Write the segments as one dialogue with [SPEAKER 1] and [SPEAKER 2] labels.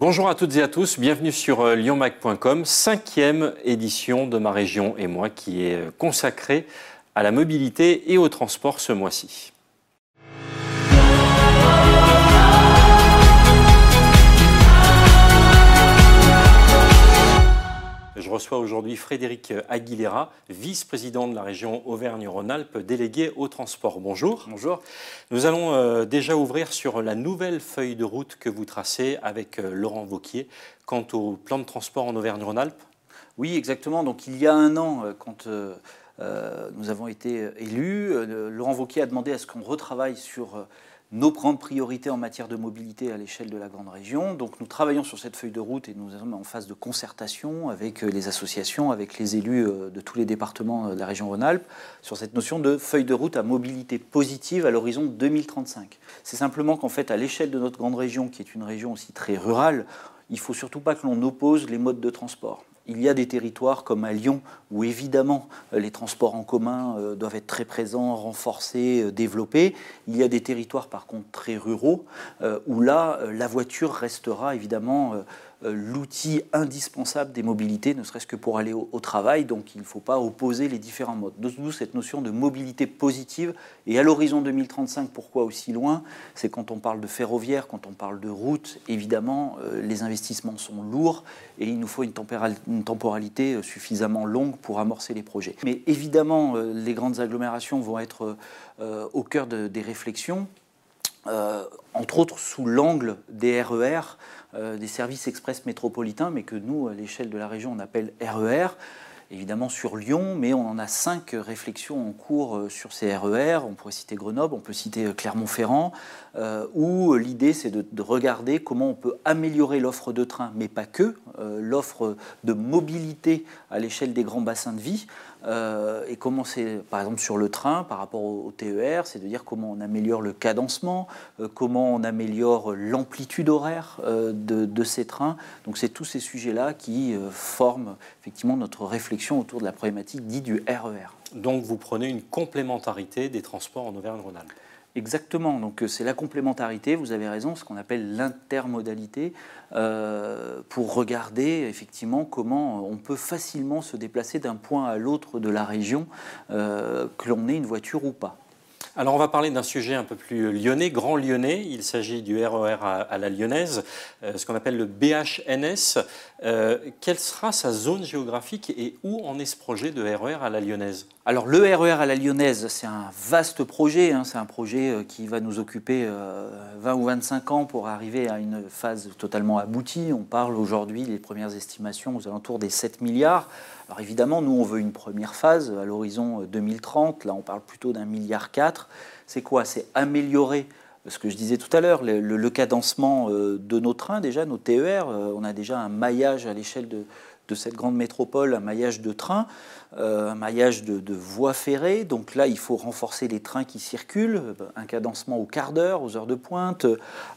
[SPEAKER 1] Bonjour à toutes et à tous, bienvenue sur euh, lyonmac.com, cinquième édition de Ma Région et moi qui est euh, consacrée à la mobilité et au transport ce mois-ci. Je reçois aujourd'hui Frédéric Aguilera, vice-président de la région Auvergne-Rhône-Alpes, délégué au transport. Bonjour.
[SPEAKER 2] Bonjour.
[SPEAKER 1] Nous allons euh, déjà ouvrir sur la nouvelle feuille de route que vous tracez avec euh, Laurent Vauquier quant au plan de transport en Auvergne-Rhône-Alpes.
[SPEAKER 2] Oui, exactement. Donc il y a un an, euh, quand nous avons été élus, Laurent Vauquier a demandé à ce qu'on retravaille sur nos grandes priorités en matière de mobilité à l'échelle de la grande région. Donc nous travaillons sur cette feuille de route et nous sommes en phase de concertation avec euh, les associations, avec les élus euh, de tous les départements de la région Rhône-Alpes sur cette notion de feuille de route à mobilité positive à l'horizon 2035. C'est simplement qu'en fait à l'échelle de notre grande région, qui est une région aussi très rurale, il ne faut surtout pas que l'on oppose les modes de transport. Il y a des territoires comme à Lyon où évidemment euh, les transports en commun euh, doivent être très présents, renforcés, euh, développés. Il y a des territoires par contre très ruraux où là la voiture restera évidemment l'outil indispensable des mobilités, ne serait-ce que pour aller au, travail. Donc il ne faut pas opposer les différents modes. D'où cette notion de mobilité positive. Et à l'horizon 2035, pourquoi aussi loin? C'est quand on parle de ferroviaire, quand on parle de route, évidemment, euh, les investissements sont lourds et il nous faut une, une, temporalité euh, suffisamment longue pour amorcer les projets. Mais évidemment, les grandes agglomérations vont être au cœur des réflexions. Entre autres sous l'angle des RER, euh, des services express métropolitains, mais que nous, à l'échelle de la région, on appelle RER évidemment sur Lyon, mais on en a cinq réflexions en cours euh, sur ces RER. On pourrait citer Grenoble, on peut citer euh, Clermont-Ferrand, où l'idée c'est de, regarder comment on peut améliorer l'offre de train, mais pas que, l'offre de mobilité à l'échelle des grands bassins de vie. Euh, et comment c'est, par exemple, sur le train par rapport au, TER, c'est de dire comment on améliore le cadencement, euh, comment on améliore l'amplitude horaire euh, de, ces trains. Donc, c'est tous ces sujets-là qui forment effectivement notre réflexion autour de la problématique dite du RER.
[SPEAKER 1] E Donc, vous prenez une complémentarité des transports en Auvergne-Rhône-Alpes.
[SPEAKER 2] Exactement, donc c'est la complémentarité, vous avez raison, ce qu'on appelle l'intermodalité, pour regarder effectivement comment on peut facilement se déplacer d'un point à l'autre de la région, que l'on ait une voiture ou pas.
[SPEAKER 1] Alors on va parler d'un sujet un peu plus lyonnais, grand lyonnais. Il s'agit du RER à, la lyonnaise, euh, ce qu'on appelle le BHNS. Euh, quelle sera sa zone géographique et où en est ce projet de RER à la lyonnaise?
[SPEAKER 2] Alors le RER à la lyonnaise, c'est un vaste projet. Hein. c'est un projet euh, qui va nous occuper 20 ou 25 ans pour arriver à une phase totalement aboutie. On parle aujourd'hui, les premières estimations, aux alentours des 7 milliards. Alors évidemment, nous, on veut une première phase à l'horizon 2030. Là, on parle plutôt d'un milliard quatre. C'est quoi? C'est améliorer ce que je disais tout à l'heure, le, cadencement euh, de nos trains, déjà, nos TER. Euh, on a déjà un maillage à l'échelle de, de cette grande métropole, un maillage de trains, euh, un maillage de, voies ferrées. Donc là, il faut renforcer les trains qui circulent, un cadencement au quart d'heure, aux heures de pointe,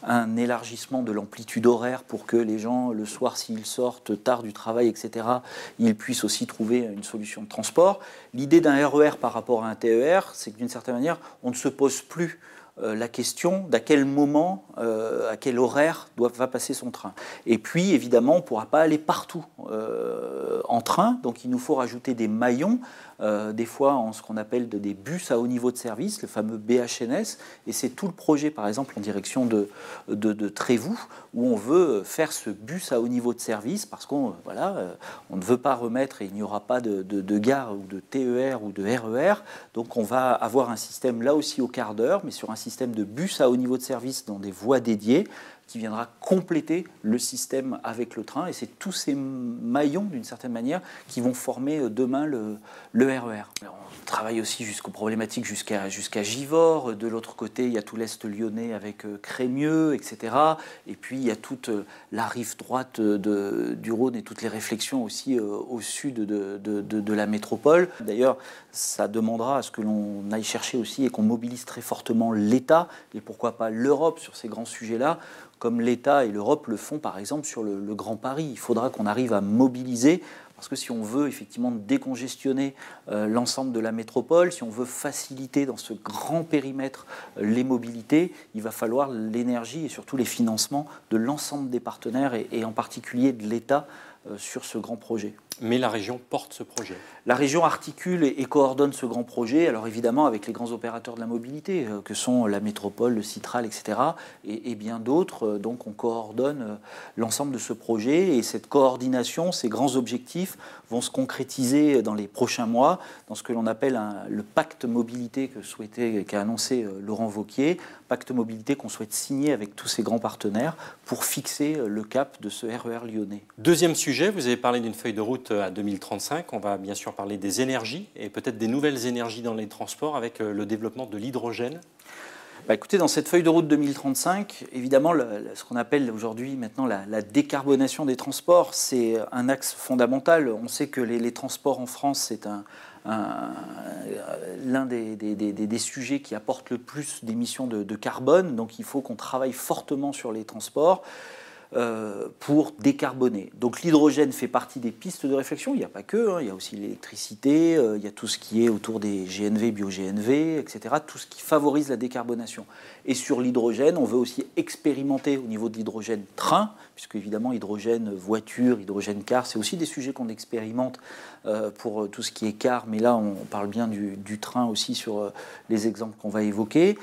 [SPEAKER 2] un élargissement de l'amplitude horaire pour que les gens, le soir, s'ils sortent tard du travail, etc., ils puissent aussi trouver une solution de transport. L'idée d'un RER e par rapport à un TER, c'est que d'une certaine manière, on ne se pose plus la question d'à quel moment, euh, à quel horaire doit, va passer son train. Et puis, évidemment, on ne pourra pas aller partout euh, en train, donc il nous faut rajouter des maillons euh, des fois en ce qu'on appelle des bus à haut niveau de service, le fameux BHNS, et c'est tout le projet, par exemple, en direction de, Trévoux, où on veut faire ce bus à haut niveau de service, parce qu'on voilà, euh, on ne veut pas remettre, et il n'y aura pas de, de, gare ou de TER ou de RER, donc on va avoir un système là aussi au quart d'heure, mais sur un système de bus à haut niveau de service dans des voies dédiées, qui viendra compléter le système avec le train. Et c'est tous ces maillons, d'une certaine manière, qui vont former euh, demain le, RER. E on travaille aussi jusqu'aux problématiques jusqu'à jusqu'à Givors. De l'autre côté, il y a tout l'Est lyonnais avec euh, Crémieux, etc. Et puis, il y a toute euh, la rive droite du Rhône et toutes les réflexions aussi au sud de, de la métropole. D'ailleurs, ça demandera à ce que l'on aille chercher aussi et qu'on mobilise très fortement l'État et pourquoi pas l'Europe sur ces grands sujets-là comme l'État et l'Europe le font par exemple sur le, Grand Paris. Il faudra qu'on arrive à mobiliser Parce que si on veut effectivement décongestionner l'ensemble de la métropole, si on veut faciliter dans ce grand périmètre les mobilités, il va falloir l'énergie et surtout les financements de l'ensemble des partenaires et en particulier de l'État sur ce grand projet.
[SPEAKER 1] Mais la région porte ce projet.
[SPEAKER 2] La région articule et, coordonne ce grand projet, alors évidemment avec les grands opérateurs de la mobilité, euh, que sont la métropole, le Citral, etc., et, bien d'autres. Euh, donc on coordonne euh, l'ensemble de ce projet, et cette coordination, ces grands objectifs vont se concrétiser dans les prochains mois dans ce que l'on appelle le pacte mobilité que souhaitait, qu'a annoncé Laurent Vauquier, pacte mobilité qu'on souhaite signer avec tous ces grands partenaires pour fixer le cap de ce RER e lyonnais.
[SPEAKER 1] Deuxième sujet, vous avez parlé d'une feuille de route à 2035. On va bien sûr parler des énergies et peut-être des nouvelles énergies dans les transports avec euh, le développement de l'hydrogène.
[SPEAKER 2] Bah écoutez, dans cette feuille de route 2035, évidemment, ce qu'on appelle aujourd'hui maintenant la, décarbonation des transports, c'est un axe fondamental. On sait que les, transports en France, c'est un, l'un des, sujets qui apporte le plus d'émissions de, carbone. Donc il faut qu'on travaille fortement sur les transports. Euh, pour décarboner. Donc l'hydrogène fait partie des pistes de réflexion, il n'y a pas que, hein. il y a aussi l'électricité, euh, il y a tout ce qui est autour des GNV, bio-GNV, etc., tout ce qui favorise la décarbonation. Et sur l'hydrogène, on veut aussi expérimenter au niveau de l'hydrogène train, puisque évidemment hydrogène voiture, hydrogène car, c'est aussi des sujets qu'on expérimente euh, pour tout ce qui est car, mais là on parle bien du, train aussi sur les exemples qu'on va évoquer,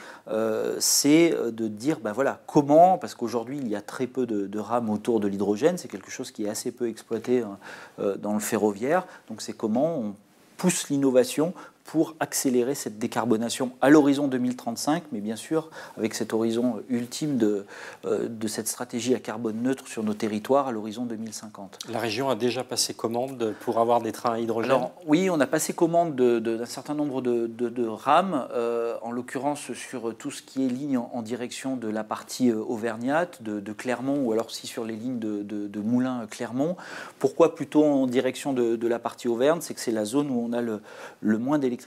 [SPEAKER 2] c'est de dire, ben voilà, comment, parce qu'aujourd'hui il y a très peu de de rames autour de l'hydrogène. C'est quelque chose qui est assez peu exploité hein, euh, dans le ferroviaire. Donc c'est comment on pousse l'innovation pour accélérer cette décarbonation à l'horizon 2035, mais bien sûr avec cet horizon ultime de, euh, de cette stratégie à carbone neutre sur nos territoires à l'horizon 2050.
[SPEAKER 1] La région a déjà passé commande pour avoir des trains à hydrogène? Alors,
[SPEAKER 2] Oui, on a passé commande d'un certain nombre de, de, rames, euh, en l'occurrence sur tout ce qui est ligne en, direction de la partie euh, auvergnate, de, Clermont, ou alors aussi sur les lignes de, Moulins-Clermont. Pourquoi plutôt en direction de, la partie Auvergne? C'est que c'est la zone où on a le, le moins d'électricité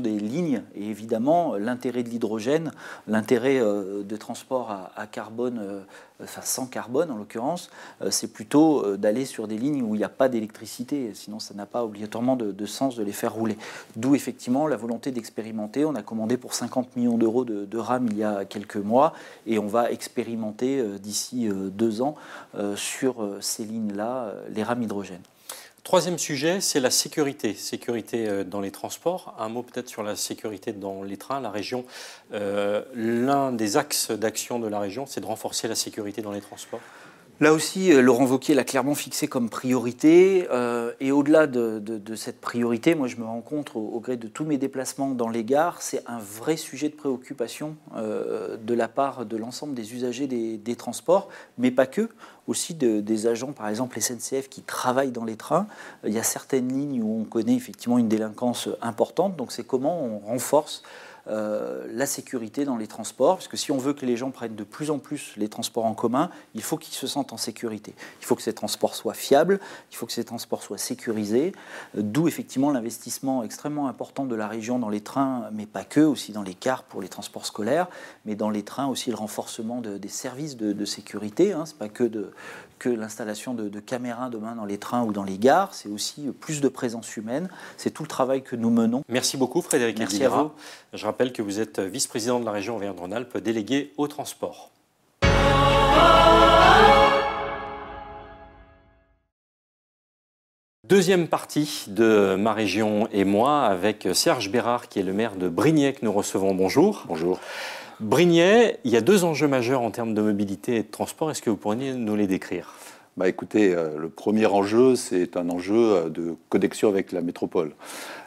[SPEAKER 2] des lignes et évidemment l'intérêt de l'hydrogène, l'intérêt euh, de transport à, carbone, euh, enfin sans carbone en l'occurrence, euh, c'est plutôt d'aller sur des lignes où il n'y a pas d'électricité, sinon ça n'a pas obligatoirement de, sens de les faire rouler. D'où effectivement la volonté d'expérimenter. On a commandé pour 50 millions d'euros de, de, RAM il y a quelques mois et on va expérimenter d'ici deux ans sur ces lignes-là les rames hydrogène.
[SPEAKER 1] Troisième sujet, c'est la sécurité. Sécurité euh, dans les transports. Un mot peut-être sur la sécurité dans les trains. La région, euh, l'un des axes d'action de la région, c'est de renforcer la sécurité dans les transports.
[SPEAKER 2] Là aussi, euh, Laurent Wauquiez l'a clairement fixé comme priorité. et au-delà de, cette priorité, moi je me rends compte au, gré de tous mes déplacements dans les gares, c'est un vrai sujet de préoccupation de la part de l'ensemble des usagers des, transports, mais pas que aussi des agents, par exemple SNCF, qui travaillent dans les trains. Il y a certaines lignes où on connaît effectivement une délinquance importante, donc c'est comment on renforce euh, la sécurité dans les transports, parce que si on veut que les gens prennent de plus en plus les transports en commun, il faut qu'ils se sentent en sécurité. Il faut que ces transports soient fiables, il faut que ces transports soient sécurisés, euh, d'où effectivement l'investissement extrêmement important de la région dans les trains, mais pas que, aussi dans les cars pour les transports scolaires, mais dans les trains aussi le renforcement des services de, sécurité. Hein. Ce n'est pas que de, que l'installation de, caméras demain dans les trains ou dans les gares, c'est aussi plus de présence humaine. C'est tout le travail que nous menons.
[SPEAKER 1] Merci beaucoup Frédéric Merci à vous. Je rappelle que vous êtes vice-président de la région Auvergne-Rhône-Alpes, délégué au transport. Deuxième partie de Ma Région et moi avec Serge Bérard qui est le maire de Brignais que nous recevons. Bonjour.
[SPEAKER 3] Bonjour.
[SPEAKER 1] Brignais, il y a deux enjeux majeurs en termes de mobilité et de transport. Est-ce que vous pourriez nous les décrire?
[SPEAKER 3] Bah écoutez, euh, le premier enjeu, c'est un enjeu euh, de connexion avec la métropole.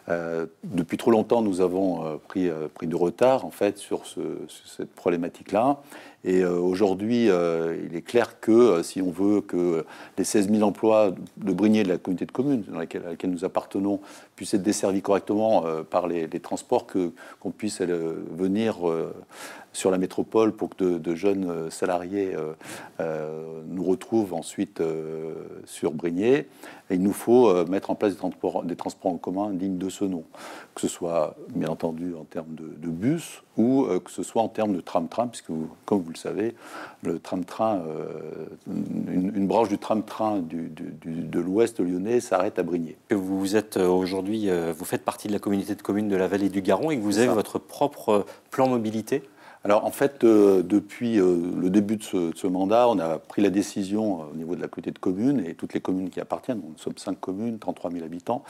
[SPEAKER 3] Euh, depuis trop longtemps, nous avons pris, du retard en fait sur cette problématique-là. Et aujourd'hui, il est clair que si on veut que les 16 000 emplois de Brignais, de la communauté de communes dans laquelle, à laquelle nous appartenons, puissent être desservis correctement par les, les transports, qu'on puisse venir sur la métropole pour que de, jeunes euh, salariés euh, euh, nous retrouvent ensuite sur Brignais. il nous faut mettre en place des transports, des transports en commun dignes de ce nom, que ce soit bien entendu en termes de, bus ou que ce soit en termes de tram-train, puisque comme vous le savez, le tram-train, une, branche du tram-train de l'ouest lyonnais s'arrête à Brignais.
[SPEAKER 1] Vous êtes aujourd'hui, vous faites partie de la communauté de communes de la vallée du Garon et que vous avez votre propre plan mobilité?
[SPEAKER 3] Alors en fait, euh, depuis euh, le début de ce, mandat, on a pris la décision euh, au niveau de la communauté de communes et toutes les communes qui appartiennent, nous sommes 5 communes, 33 000 habitants,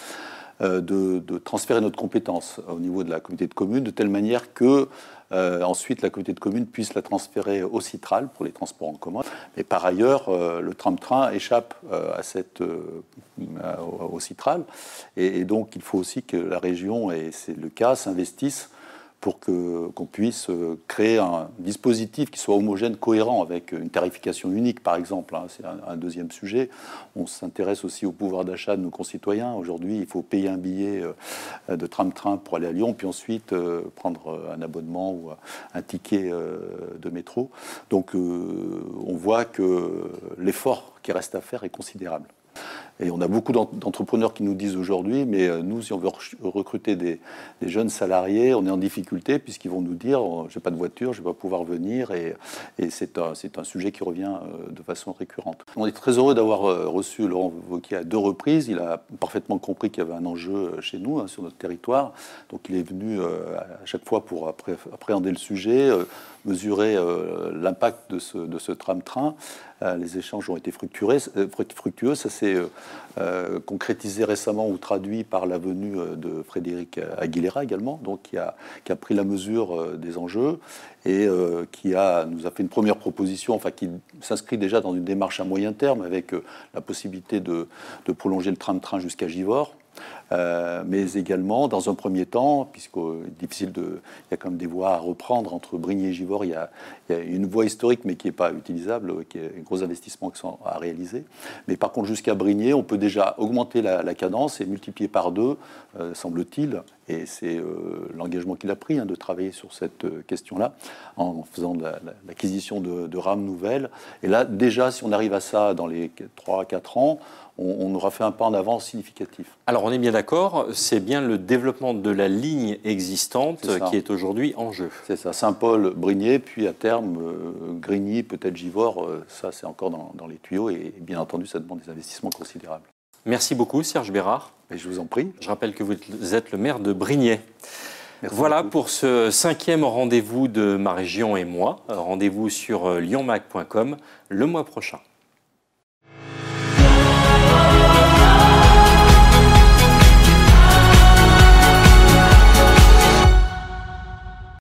[SPEAKER 3] de, transférer notre compétence au niveau de la communauté de communes de telle manière que ensuite la communauté de communes puisse la transférer au Citral pour les transports en commun. Mais par ailleurs, le tram-train échappe à cette, au, Citral et, et, donc il faut aussi que la région, et c'est le cas, s'investisse pour qu'on puisse euh, créer un dispositif qui soit homogène, cohérent, avec une tarification unique, par exemple. Hein. c'est un, deuxième sujet. On s'intéresse aussi au pouvoir d'achat de nos concitoyens. Aujourd'hui, il faut payer un billet euh, de tram-train pour aller à Lyon, puis ensuite euh, prendre un abonnement ou un ticket de métro. Donc, on voit que l'effort qui reste à faire est considérable. Et on a beaucoup d'entrepreneurs qui nous disent aujourd'hui, mais euh, nous, si on veut recruter des, jeunes salariés, on est en difficulté puisqu'ils vont nous dire, oh, je n'ai pas de voiture, je ne vais pas pouvoir venir. Et, c'est un, sujet qui revient euh, de façon récurrente. On est très heureux d'avoir euh, reçu Laurent Wauquiez à deux reprises. Il a parfaitement compris qu'il y avait un enjeu chez nous, hein, sur notre territoire. Donc il est venu à chaque fois pour appréhender le sujet, mesurer l'impact de ce tram-train. Les échanges ont été fructueux. fructueux. Ça s'est euh, concrétisé récemment ou traduit par la venue euh, de Frédéric Aguilera également, qui a, pris la mesure euh, des enjeux et qui nous a fait une première proposition, enfin qui s'inscrit déjà dans une démarche à moyen terme avec la possibilité de, de prolonger le train-train jusqu'à Givors. Euh, mais également, dans un premier temps, puisqu'il est difficile de, il y a quand même des voies à reprendre entre Brigny et Givors, il y a, une voie historique, mais qui n'est pas utilisable, qui est un gros investissement à réaliser. Mais par contre, jusqu'à Brigny, on peut déjà augmenter la, cadence et multiplier par deux, euh, semble-t-il, et c'est euh, l'engagement qu'il a pris hein, de travailler sur cette question-là, en faisant l'acquisition de, de rames nouvelles. Et là, déjà, si on arrive à ça dans les 3-4 ans, on, aura fait un pas en avant significatif.
[SPEAKER 1] Alors on est bien d'accord, c'est bien le développement de la ligne existante qui est aujourd'hui en jeu.
[SPEAKER 3] C'est ça, Saint-Paul, Brigné, puis à terme euh, Grigny, peut-être Givors, euh, ça c'est encore dans, les tuyaux et bien entendu ça demande des investissements considérables.
[SPEAKER 1] Merci beaucoup Serge Bérard.
[SPEAKER 3] Et je vous en prie.
[SPEAKER 1] Je rappelle que vous êtes le maire de Brignais. voilà pour ce cinquième rendez-vous de ma région et moi. Rendez-vous sur lyonmac.com le mois prochain.